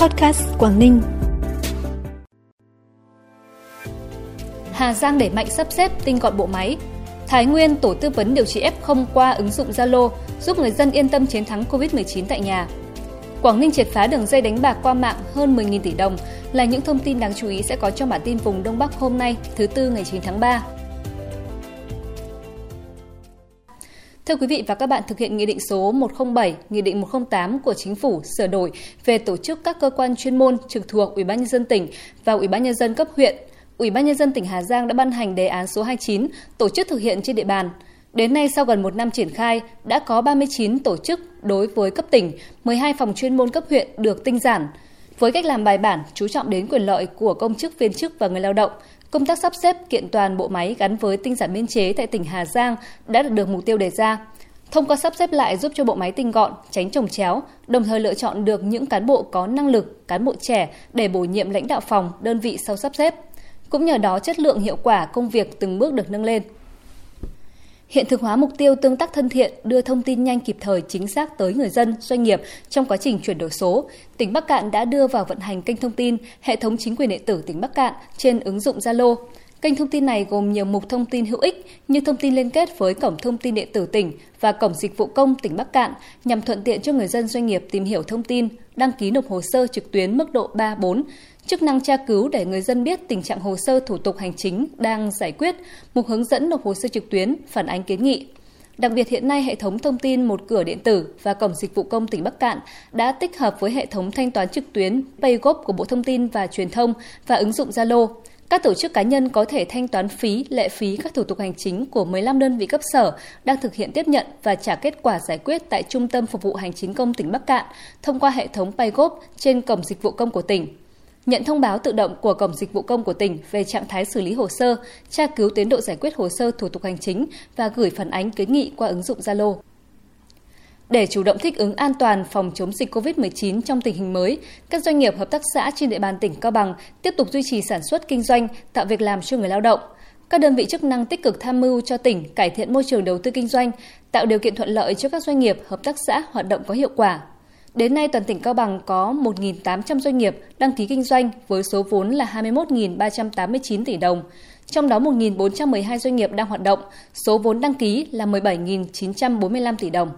Podcast Quảng Ninh. Hà Giang đẩy mạnh sắp xếp tinh gọn bộ máy. Thái Nguyên tổ tư vấn điều trị F0 qua ứng dụng Zalo, giúp người dân yên tâm chiến thắng COVID-19 tại nhà. Quảng Ninh triệt phá đường dây đánh bạc qua mạng hơn 10.000 tỷ đồng là những thông tin đáng chú ý sẽ có trong bản tin vùng Đông Bắc hôm nay, thứ tư ngày 9 tháng 3. Thưa quý vị và các bạn, thực hiện Nghị định số 107, Nghị định 108 của Chính phủ sửa đổi về tổ chức các cơ quan chuyên môn trực thuộc Ủy ban nhân dân tỉnh và Ủy ban nhân dân cấp huyện, Ủy ban nhân dân tỉnh Hà Giang đã ban hành đề án số 29 tổ chức thực hiện trên địa bàn. Đến nay sau gần một năm triển khai, đã có 39 tổ chức đối với cấp tỉnh, 12 phòng chuyên môn cấp huyện được tinh giản. Với cách làm bài bản, chú trọng đến quyền lợi của công chức viên chức và người lao động, Công tác sắp xếp kiện toàn bộ máy gắn với tinh giản biên chế tại tỉnh Hà Giang đã được, được mục tiêu đề ra. Thông qua sắp xếp lại giúp cho bộ máy tinh gọn, tránh trồng chéo, đồng thời lựa chọn được những cán bộ có năng lực, cán bộ trẻ để bổ nhiệm lãnh đạo phòng, đơn vị sau sắp xếp. Cũng nhờ đó chất lượng hiệu quả công việc từng bước được nâng lên. Hiện thực hóa mục tiêu tương tác thân thiện, đưa thông tin nhanh kịp thời chính xác tới người dân, doanh nghiệp trong quá trình chuyển đổi số, tỉnh Bắc Cạn đã đưa vào vận hành kênh thông tin hệ thống chính quyền điện tử tỉnh Bắc Cạn trên ứng dụng Zalo. Kênh thông tin này gồm nhiều mục thông tin hữu ích như thông tin liên kết với cổng thông tin điện tử tỉnh và cổng dịch vụ công tỉnh Bắc Cạn nhằm thuận tiện cho người dân doanh nghiệp tìm hiểu thông tin, đăng ký nộp hồ sơ trực tuyến mức độ 3, 4, chức năng tra cứu để người dân biết tình trạng hồ sơ thủ tục hành chính đang giải quyết, mục hướng dẫn nộp hồ sơ trực tuyến, phản ánh kiến nghị. Đặc biệt hiện nay hệ thống thông tin một cửa điện tử và cổng dịch vụ công tỉnh Bắc Cạn đã tích hợp với hệ thống thanh toán trực tuyến PayGov của Bộ Thông tin và Truyền thông và ứng dụng Zalo. Các tổ chức cá nhân có thể thanh toán phí, lệ phí các thủ tục hành chính của 15 đơn vị cấp sở đang thực hiện tiếp nhận và trả kết quả giải quyết tại Trung tâm Phục vụ Hành chính công tỉnh Bắc Cạn thông qua hệ thống paygop trên cổng dịch vụ công của tỉnh nhận thông báo tự động của Cổng Dịch vụ Công của tỉnh về trạng thái xử lý hồ sơ, tra cứu tiến độ giải quyết hồ sơ thủ tục hành chính và gửi phản ánh kiến nghị qua ứng dụng Zalo. Để chủ động thích ứng an toàn phòng chống dịch COVID-19 trong tình hình mới, các doanh nghiệp hợp tác xã trên địa bàn tỉnh Cao Bằng tiếp tục duy trì sản xuất kinh doanh, tạo việc làm cho người lao động. Các đơn vị chức năng tích cực tham mưu cho tỉnh cải thiện môi trường đầu tư kinh doanh, tạo điều kiện thuận lợi cho các doanh nghiệp, hợp tác xã hoạt động có hiệu quả, Đến nay, toàn tỉnh Cao Bằng có 1.800 doanh nghiệp đăng ký kinh doanh với số vốn là 21.389 tỷ đồng. Trong đó 1.412 doanh nghiệp đang hoạt động, số vốn đăng ký là 17.945 tỷ đồng.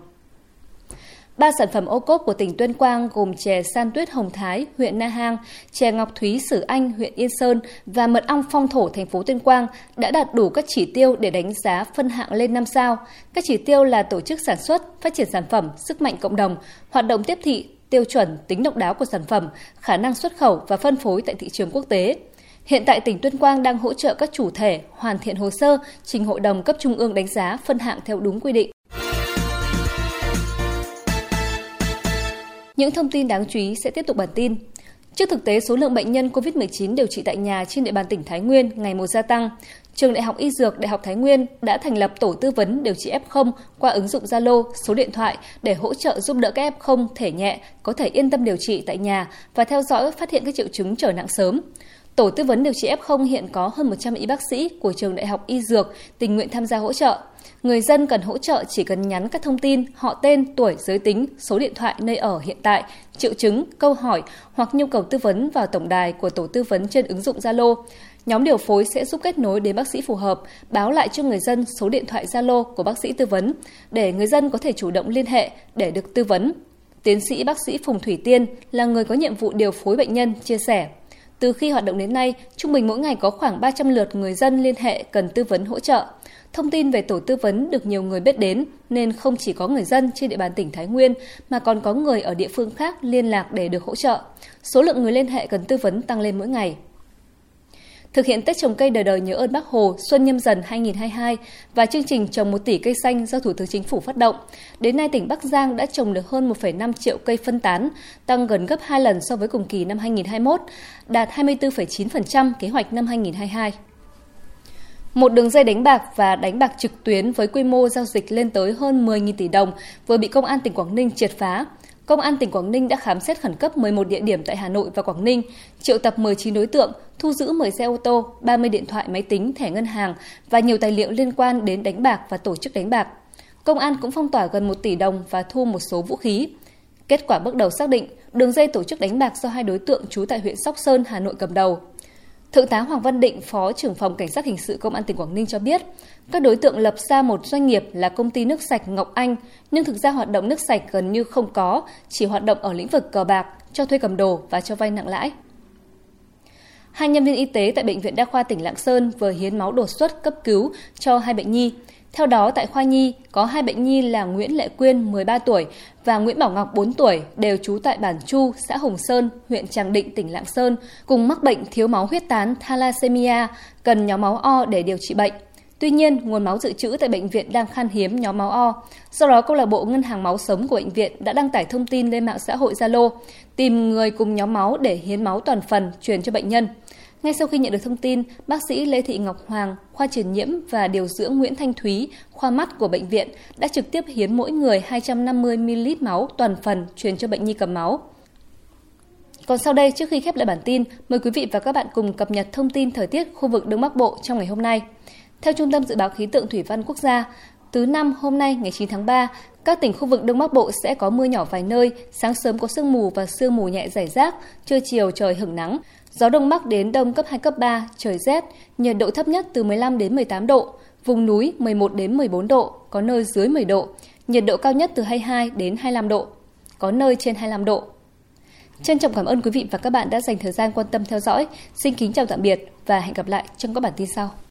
Ba sản phẩm ô cốp của tỉnh Tuyên Quang gồm chè san tuyết Hồng Thái, huyện Na Hang, chè ngọc thúy Sử Anh, huyện Yên Sơn và mật ong phong thổ thành phố Tuyên Quang đã đạt đủ các chỉ tiêu để đánh giá phân hạng lên 5 sao. Các chỉ tiêu là tổ chức sản xuất, phát triển sản phẩm, sức mạnh cộng đồng, hoạt động tiếp thị, tiêu chuẩn, tính độc đáo của sản phẩm, khả năng xuất khẩu và phân phối tại thị trường quốc tế. Hiện tại tỉnh Tuyên Quang đang hỗ trợ các chủ thể hoàn thiện hồ sơ trình hội đồng cấp trung ương đánh giá phân hạng theo đúng quy định. Những thông tin đáng chú ý sẽ tiếp tục bản tin. Trước thực tế số lượng bệnh nhân COVID-19 điều trị tại nhà trên địa bàn tỉnh Thái Nguyên ngày một gia tăng, Trường Đại học Y Dược Đại học Thái Nguyên đã thành lập tổ tư vấn điều trị F0 qua ứng dụng Zalo, số điện thoại để hỗ trợ giúp đỡ các F0 thể nhẹ có thể yên tâm điều trị tại nhà và theo dõi phát hiện các triệu chứng trở nặng sớm. Tổ tư vấn điều trị F0 hiện có hơn 100 y bác sĩ của trường Đại học Y Dược tình nguyện tham gia hỗ trợ. Người dân cần hỗ trợ chỉ cần nhắn các thông tin họ tên, tuổi, giới tính, số điện thoại nơi ở hiện tại, triệu chứng, câu hỏi hoặc nhu cầu tư vấn vào tổng đài của tổ tư vấn trên ứng dụng Zalo. Nhóm điều phối sẽ giúp kết nối đến bác sĩ phù hợp, báo lại cho người dân số điện thoại Zalo của bác sĩ tư vấn để người dân có thể chủ động liên hệ để được tư vấn. Tiến sĩ bác sĩ Phùng Thủy Tiên là người có nhiệm vụ điều phối bệnh nhân chia sẻ. Từ khi hoạt động đến nay, trung bình mỗi ngày có khoảng 300 lượt người dân liên hệ cần tư vấn hỗ trợ. Thông tin về tổ tư vấn được nhiều người biết đến nên không chỉ có người dân trên địa bàn tỉnh Thái Nguyên mà còn có người ở địa phương khác liên lạc để được hỗ trợ. Số lượng người liên hệ cần tư vấn tăng lên mỗi ngày. Thực hiện Tết trồng cây đời đời nhớ ơn Bác Hồ Xuân Nhâm Dần 2022 và chương trình trồng 1 tỷ cây xanh do Thủ tướng Chính phủ phát động. Đến nay, tỉnh Bắc Giang đã trồng được hơn 1,5 triệu cây phân tán, tăng gần gấp 2 lần so với cùng kỳ năm 2021, đạt 24,9% kế hoạch năm 2022. Một đường dây đánh bạc và đánh bạc trực tuyến với quy mô giao dịch lên tới hơn 10.000 tỷ đồng vừa bị Công an tỉnh Quảng Ninh triệt phá. Công an tỉnh Quảng Ninh đã khám xét khẩn cấp 11 địa điểm tại Hà Nội và Quảng Ninh, triệu tập 19 đối tượng, thu giữ 10 xe ô tô, 30 điện thoại máy tính, thẻ ngân hàng và nhiều tài liệu liên quan đến đánh bạc và tổ chức đánh bạc. Công an cũng phong tỏa gần 1 tỷ đồng và thu một số vũ khí. Kết quả bước đầu xác định, đường dây tổ chức đánh bạc do hai đối tượng trú tại huyện Sóc Sơn, Hà Nội cầm đầu. Thượng tá Hoàng Văn Định, Phó trưởng phòng Cảnh sát hình sự Công an tỉnh Quảng Ninh cho biết, các đối tượng lập ra một doanh nghiệp là công ty nước sạch Ngọc Anh, nhưng thực ra hoạt động nước sạch gần như không có, chỉ hoạt động ở lĩnh vực cờ bạc, cho thuê cầm đồ và cho vay nặng lãi. Hai nhân viên y tế tại Bệnh viện Đa khoa tỉnh Lạng Sơn vừa hiến máu đột xuất cấp cứu cho hai bệnh nhi. Theo đó, tại khoa nhi có hai bệnh nhi là Nguyễn Lệ Quyên 13 tuổi và Nguyễn Bảo Ngọc 4 tuổi đều trú tại bản Chu, xã Hồng Sơn, huyện Tràng Định, tỉnh Lạng Sơn, cùng mắc bệnh thiếu máu huyết tán thalassemia, cần nhóm máu O để điều trị bệnh. Tuy nhiên, nguồn máu dự trữ tại bệnh viện đang khan hiếm nhóm máu O. Do đó, câu lạc bộ Ngân hàng máu sống của bệnh viện đã đăng tải thông tin lên mạng xã hội Zalo, tìm người cùng nhóm máu để hiến máu toàn phần truyền cho bệnh nhân. Ngay sau khi nhận được thông tin, bác sĩ Lê Thị Ngọc Hoàng, khoa truyền nhiễm và điều dưỡng Nguyễn Thanh Thúy, khoa mắt của bệnh viện đã trực tiếp hiến mỗi người 250 ml máu toàn phần truyền cho bệnh nhi cầm máu. Còn sau đây, trước khi khép lại bản tin, mời quý vị và các bạn cùng cập nhật thông tin thời tiết khu vực Đông Bắc Bộ trong ngày hôm nay. Theo Trung tâm Dự báo Khí tượng Thủy văn Quốc gia, thứ năm hôm nay ngày 9 tháng 3, các tỉnh khu vực Đông Bắc Bộ sẽ có mưa nhỏ vài nơi, sáng sớm có sương mù và sương mù nhẹ rải rác, trưa chiều trời hửng nắng. Gió đông bắc đến đông cấp 2 cấp 3, trời rét, nhiệt độ thấp nhất từ 15 đến 18 độ, vùng núi 11 đến 14 độ, có nơi dưới 10 độ, nhiệt độ cao nhất từ 22 đến 25 độ, có nơi trên 25 độ. Trân trọng cảm ơn quý vị và các bạn đã dành thời gian quan tâm theo dõi. Xin kính chào tạm biệt và hẹn gặp lại trong các bản tin sau.